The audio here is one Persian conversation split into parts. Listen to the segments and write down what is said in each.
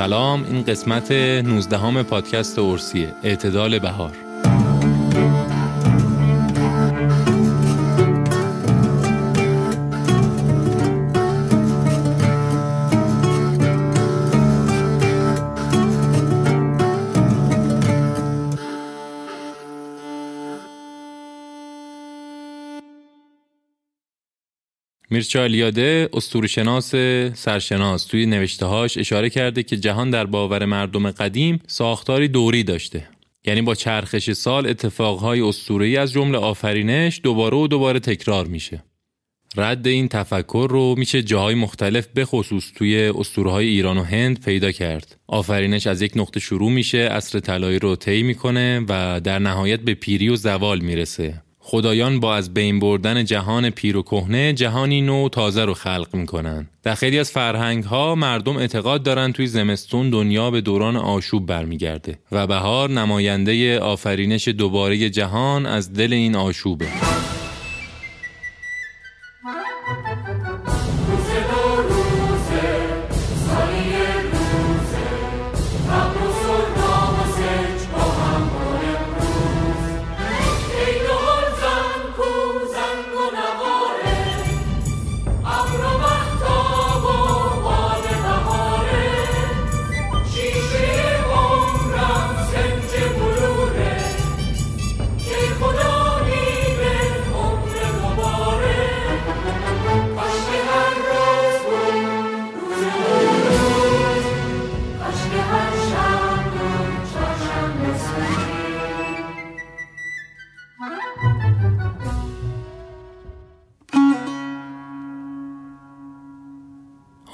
سلام این قسمت 19 همه پادکست اورسیه اعتدال بهار. میرچا الیاده استورشناس سرشناس توی نوشتههاش اشاره کرده که جهان در باور مردم قدیم ساختاری دوری داشته یعنی با چرخش سال اتفاقهای اسطوره‌ای از جمله آفرینش دوباره و دوباره تکرار میشه رد این تفکر رو میشه جاهای مختلف بخصوص توی اسطوره‌های ایران و هند پیدا کرد. آفرینش از یک نقطه شروع میشه، عصر طلایی رو طی می‌کنه و در نهایت به پیری و زوال می‌رسه. خدایان با از بین بردن جهان پیر و کهنه جهانی نو تازه رو خلق می‌کنن. در خیلی از فرهنگ ها مردم اعتقاد دارن توی زمستون دنیا به دوران آشوب برمیگرده و بهار نماینده آفرینش دوباره جهان از دل این آشوبه.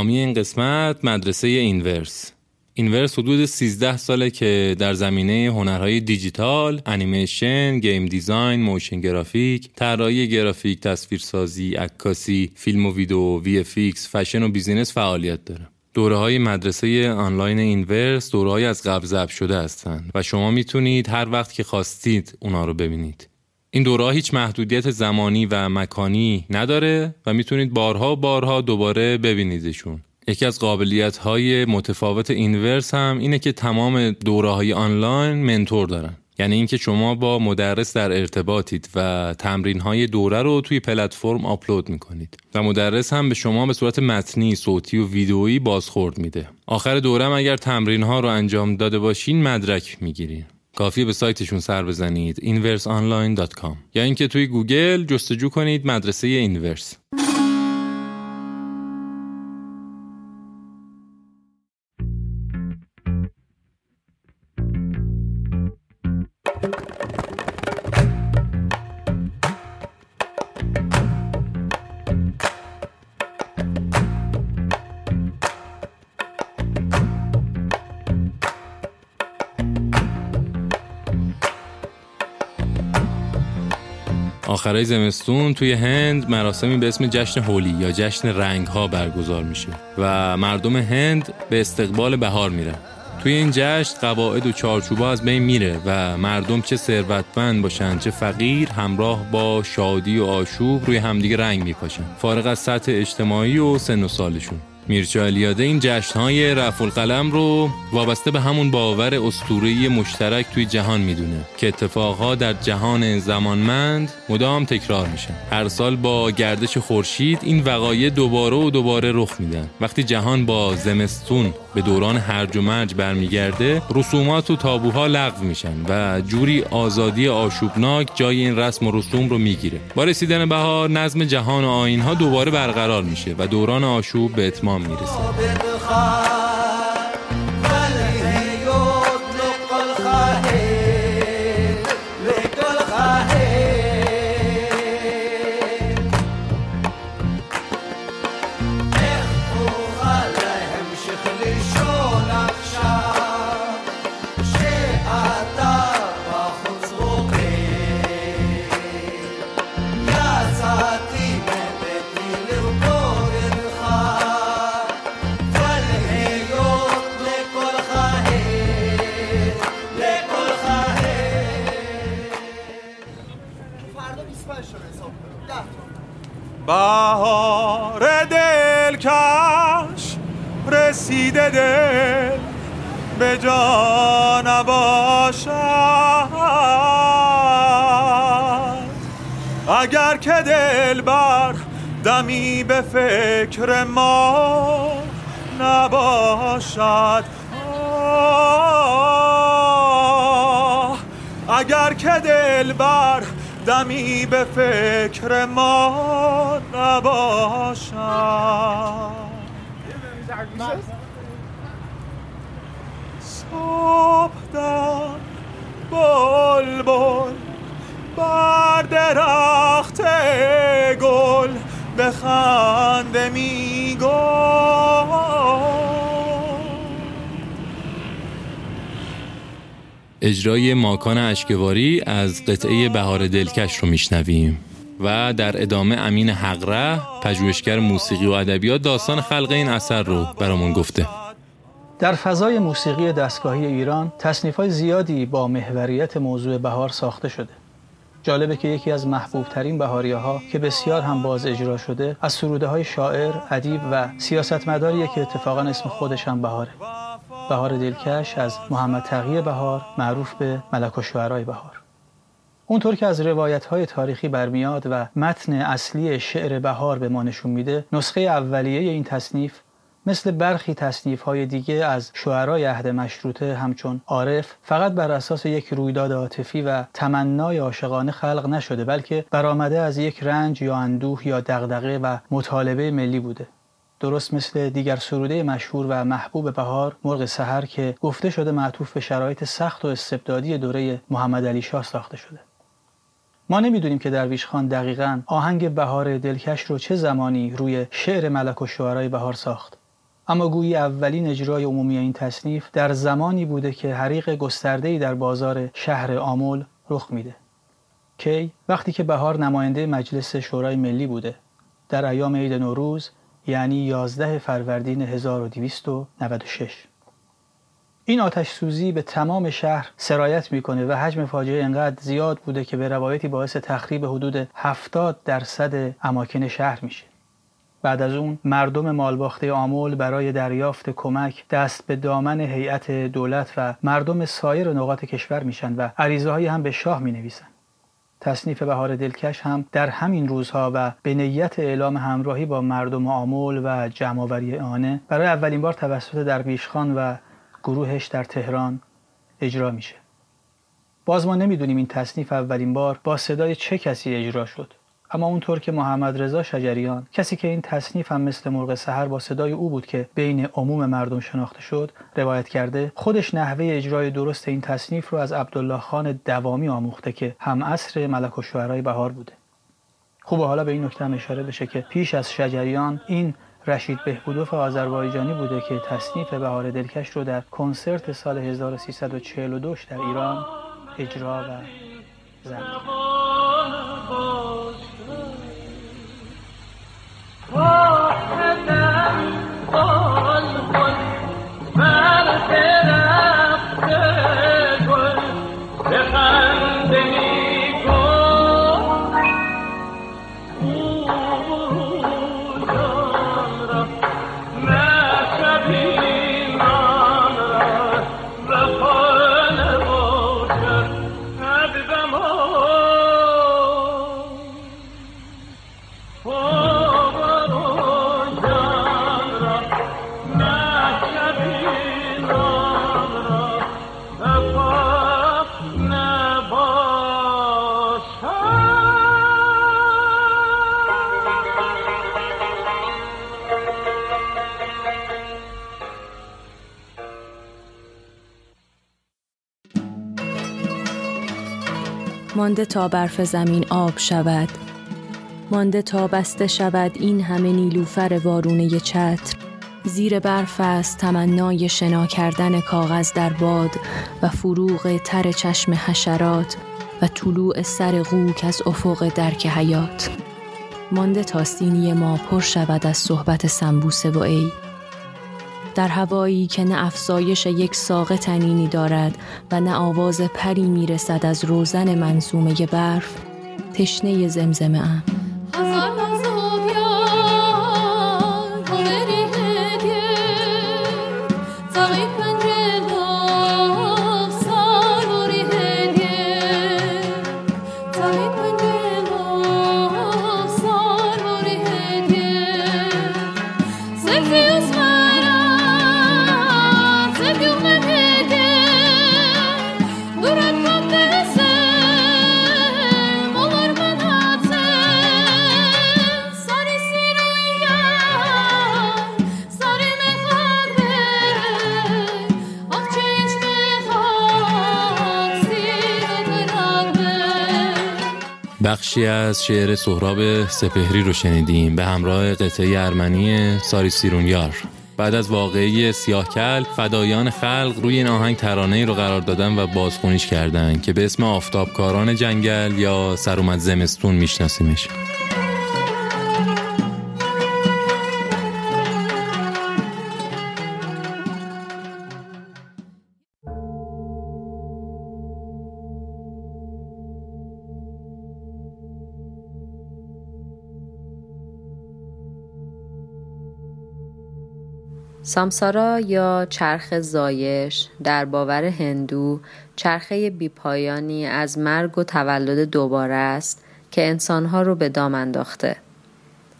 حامی این قسمت مدرسه اینورس اینورس حدود 13 ساله که در زمینه هنرهای دیجیتال، انیمیشن، game design، motion graphic، طراحی گرافیک، تصویرسازی، عکاسی، فیلم و ویدیو، VFX، fashion و business فعالیت داره. دوره های مدرسه آنلاین اینورس دوره های از قبل ضبط شده هستند و شما می‌تونید هر وقت که خواستید اونا رو ببینید. این دوره هیچ محدودیت زمانی و مکانی نداره و می‌تونید بارها بارها دوباره ببینیدشون. یکی از قابلیت های متفاوت اینورس هم اینه که تمام دوره های آنلاین mentor دارن. یعنی اینکه شما با مدرس در ارتباطید و تمرین های دوره رو توی پلتفرم آپلود می‌کنید و مدرس هم به شما به صورت متنی، صوتی و ویدئویی بازخورد میده. آخر دوره هم اگر تمرین ها رو انجام داده باشین مدرک می‌گیرین. کافیه به سایتشون سر بزنید inverseonline.com یا اینکه توی گوگل جستجو کنید مدرسه اینورس آخرای زمستون توی هند مراسمی به اسم جشن هولی یا جشن رنگ ها برگزار میشه و مردم هند به استقبال بهار میرن. توی این جشن قواعد و چارچوبا از بین میره و مردم چه ثروتمند باشن چه فقیر همراه با شادی و آشوب روی همدیگه رنگ میپاشن. فارغ از سطح اجتماعی و سن و سالشون. میرچا الیاده این جشنهای رفع القلم رو وابسته به همون باور اسطوره‌ای مشترک توی جهان می‌دونه که اتفاقها در جهان زمانمند مدام تکرار میشن. هر سال با گردش خورشید این وقایع دوباره و دوباره رخ میدن. وقتی جهان با زمستون به دوران هرج و مرج برمیگرده رسومات و تابوها لغو میشن و جوری آزادی آشوبناک جای این رسم و رسوم رو می‌گیره. با رسیدن بهار نظم جهان و آینها دوباره برقرار میشه و دوران آشوب به اتمام می‌رسه. دمی به فکر ما نباشد. اگر که دل بر دمی به فکر ما نباشد. صبح در بل بل بر درخت به خنده می اجرای ماکان اشکواری از قطعه بهار دلکش رو میشنویم و در ادامه امین حقره پژوهشگر موسیقی و ادبیات داستان خلق این اثر رو برامون گفته. در فضای موسیقی دستگاهی ایران تصنیف های زیادی با محوریت موضوع بهار ساخته شده. جالبه که یکی از محبوب ترین بهاریه ها که بسیار هم باز اجرا شده از سروده های شاعر، ادیب و سیاستمداریه که اتفاقا اسم خودش هم بهاره. بهار دلکش از محمد تقی بهار معروف به ملک و شعرهای بهار. اونطور که از روایت های تاریخی برمیاد و متن اصلی شعر بهار به ما نشون میده نسخه اولیه این تصنیف مثل برخی تصنیف های دیگه از شعرای عهد مشروطه همچون عارف فقط بر اساس یک رویداد عاطفی و تمنای عاشقانه خلق نشده بلکه برآمده از یک رنج یا اندوه یا دغدغه و مطالبه ملی بوده. درست مثل دیگر سروده مشهور و محبوب بهار مرغ سحر که گفته شده معطوف به شرایط سخت و استبدادی دوره محمد علی شاه ساخته شده. ما نمی‌دونیم که درویش خان دقیقا آهنگ بهار دلکش رو چه زمانی روی شعر ملک و شعرهای بهار ساخت. اما گویی اولین اجرای عمومی این تصنیف در زمانی بوده که حریق گسترده‌ای در بازار شهر آمول رخ میده. کی وقتی که بهار نماینده مجلس شورای ملی بوده. در ایام عید نوروز یعنی 11 فروردین 1296 این آتش سوزی به تمام شهر سرایت می‌کنه و حجم فاجعه انقدر زیاد بوده که به روایتی باعث تخریب حدود 70 درصد اماکن شهر میشه. بعد از اون مردم مالباخته آمول برای دریافت کمک دست به دامن هیئت دولت و مردم سایر نقاط کشور میشن و عریضه هم به شاه می نویسن. تصنیف بهار دلکش هم در همین روزها و به نیت اعلام همراهی با مردم آمول و جمعآوری آنه برای اولین بار توسط درویشخان و گروهش در تهران اجرا میشه. باز ما نمی‌دونیم این تصنیف اولین بار با صدای چه کسی اجرا شد. اما اونطور که محمد رضا شجریان کسی که این تصنیف هم مثل مرغ سحر با صدای او بود که بین عموم مردم شناخته شد روایت کرده خودش نحوه اجرای درست این تصنیف رو از عبدالله خان دوامی آموخته که هم عصر ملک و شعرهای بهار بوده. خوب حالا به این نکته هم اشاره بشه که پیش از شجریان این رشید بهبودوف آذربایجانی بوده که تصنیف بهار دلکش رو در کنسرت سال 1342 در ایران اجرا و ضبط مانده تا برف زمین آب شود. مانده تا بسته شود این همه نیلوفر وارونه چتر. زیر برف است تمنای شنا کردن کاغذ در باد و فروغ تر چشم حشرات و طلوع سر قوک از افق درک حیات. مانده تا سینی ما پر شود از صحبت سنبوسه و ای در هوایی که نه افزایش یک ساق تنینی دارد و نه آواز پری می‌رسد از روزن منظومه برف تشنه زمزمه ام. بخشی از شعر سهراب سپهری رو شنیدیم به همراه قطعه ارمنی ساری سیرونیار. بعد از واقعی سیاهکل فدایان خلق روی این آهنگ ترانه رو قرار دادن و بازخونیش کردن که به اسم آفتابکاران جنگل یا سرومت زمستون میشناسیمش. سامسارا یا چرخ زایش در باور هندو چرخه بیپایانی از مرگ و تولد دوباره است که انسانها رو به دام انداخته.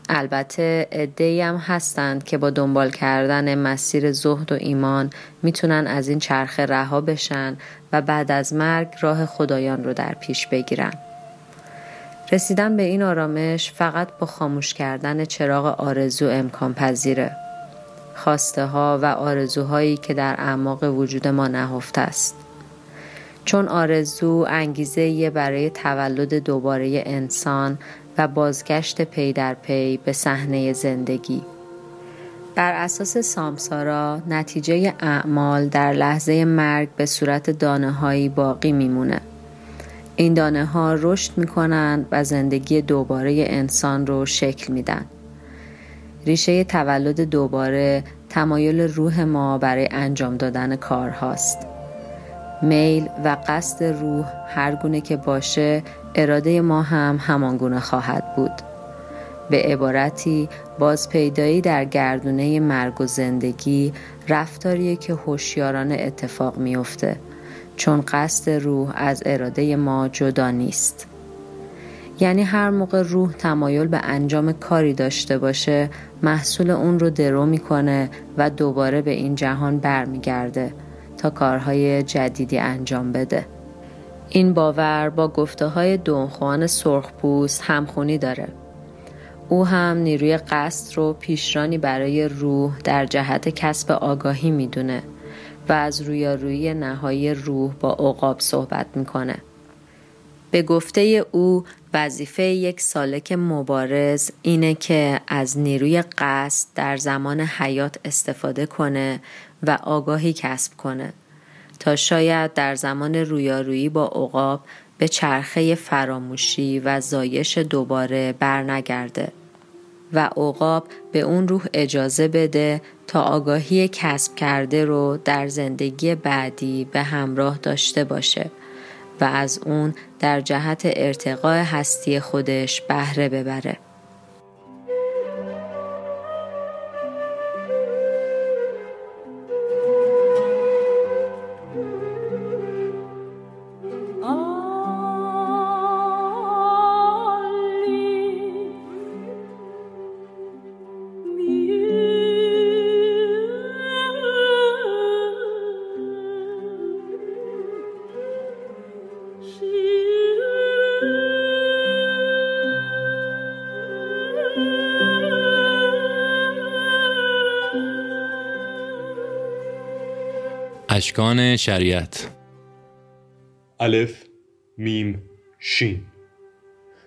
البته ادهی هم هستند که با دنبال کردن مسیر زهد و ایمان می‌تونن از این چرخه رها بشن و بعد از مرگ راه خدایان رو در پیش بگیرن. رسیدن به این آرامش فقط با خاموش کردن چراغ آرزو امکان پذیره. خواسته ها و آرزوهایی که در اعماق وجود ما نهفته است. چون آرزو انگیزه برای تولد دوباره انسان و بازگشت پی در پی به صحنه زندگی. بر اساس سامسارا نتیجه اعمال در لحظه مرگ به صورت دانه هایی باقی میمونه. این دانه ها رشد می‌کنند و زندگی دوباره انسان رو شکل میدن. ریشه تولد دوباره تمایل روح ما برای انجام دادن کارهاست. میل و قصد روح هر گونه که باشه اراده ما هم همانگونه خواهد بود. به عبارتی بازپیدایی در گردونه مرگ و زندگی رفتاریه که هوشیارانه اتفاق میافته چون قصد روح از اراده ما جدا نیست. یعنی هر موقع روح تمایل به انجام کاری داشته باشه محصول اون رو درو می‌کنه و دوباره به این جهان برمیگرده تا کارهای جدیدی انجام بده. این باور با گفته های دونخوان سرخپوست همخونی داره. او هم نیروی قصد رو پیشرانی برای روح در جهت کسب آگاهی می‌دونه و از رویارویی نهایی روح با عقاب صحبت می‌کنه. به گفته او وظیفه یک سالک مبارز اینه که از نیروی قصد در زمان حیات استفاده کنه و آگاهی کسب کنه. تا شاید در زمان رویارویی با عقاب به چرخه فراموشی و زایش دوباره برنگرده و عقاب به اون روح اجازه بده تا آگاهی کسب کرده رو در زندگی بعدی به همراه داشته باشه. و از اون در جهت ارتقاء هستی خودش بهره ببره. اشکان شریعت. الف میم شین.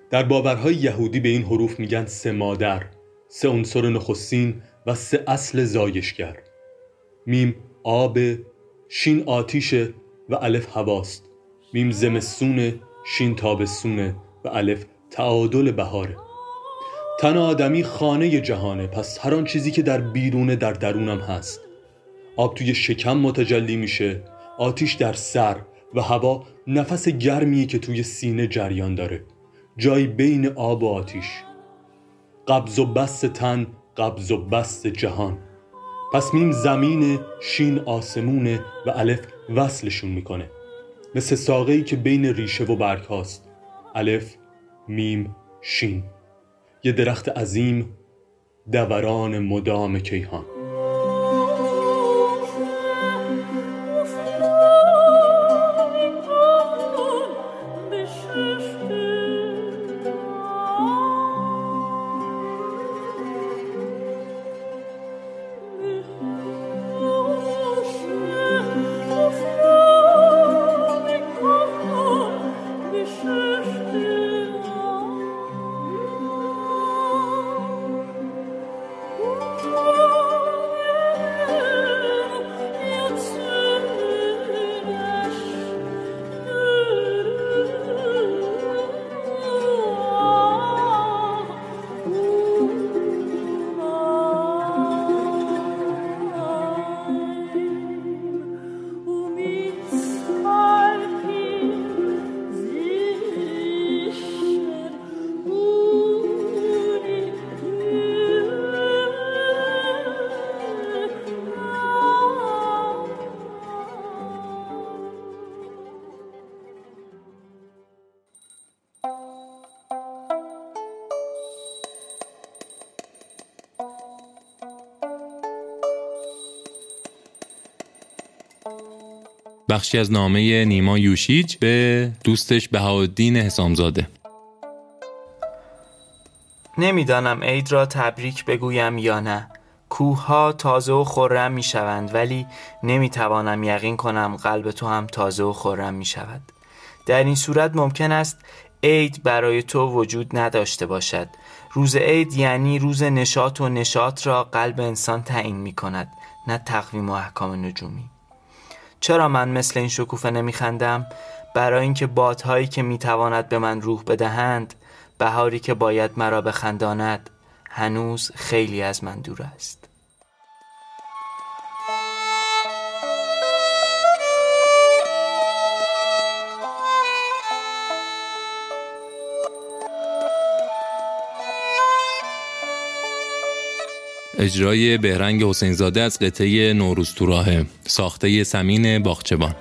در باورهای یهودی به این حروف میگن سه مادر سه عنصر نخستین و سه اصل زایشگر. میم آب شین آتیشه و الف هواست. میم زمستونه شین تابستونه و الف تعادل بهاره تن آدمی خانه جهانه پس هر آن چیزی که در بیرونه در درونم هست. آب توی شکم متجلی میشه. آتیش در سر و هوا نفس گرمی که توی سینه جریان داره. جای بین آب و آتیش. قبض و بسط تن قبض و بسط جهان. پس میم زمین شین آسمونه و الف وصلشون می‌کنه. مثل ساقه‌ای که بین ریشه و برگ هاست. الف میم شین. یه درخت عظیم دوران مدام کیهان. بخشی از نامه نیما یوشیج به دوستش بهاءالدین حسامزاده. نمی‌دانم عید را تبریک بگویم یا نه. کوه ها تازه و خورم می شوند ولی نمی توانم یقین کنم قلب تو هم تازه و خورم می شود در این صورت ممکن است عید برای تو وجود نداشته باشد. روز عید یعنی روز نشاط و نشاط را قلب انسان تعیین می کند نه تقویم و احکام نجومی. چرا من مثل این شکوفه نمیخندم؟ برای اینکه بادهایی که می‌تواند به من روح بدهند بهاری که باید مرا بخنداند هنوز خیلی از من دور است. اجرای بهرنگ حسینزاده از قطعه نوروز تو راه ساخته سمین باغچبان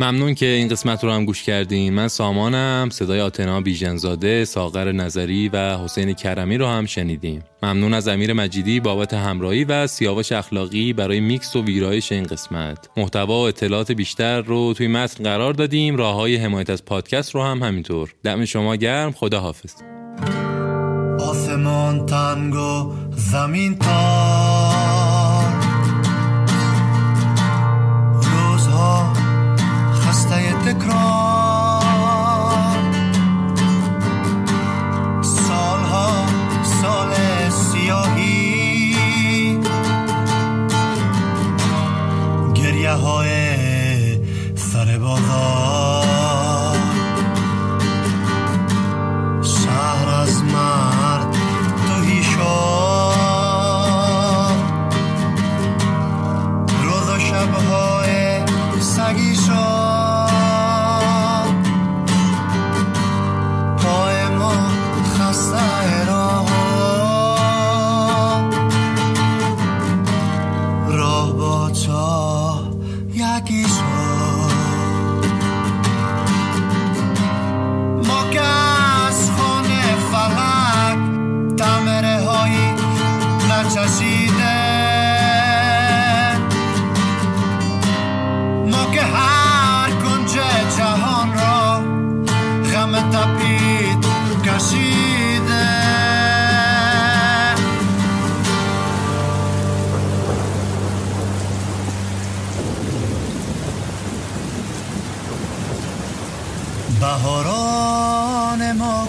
ممنون که این قسمت رو هم گوش کردین. من سامانم. صدای آتنا بیژنزاده ساغر نظری و حسین کرمی رو هم شنیدیم ممنون از امیر مجیدی بابت همراهی و سیاوش اخلاقی برای میکس و ویرایش این قسمت. محتوا و اطلاعات بیشتر رو توی متن قرار دادیم. راه های حمایت از پادکست رو هم همینطور. دم شما گرم. خدا حافظ آسمان تنگو زمین تار. across. بهاران ما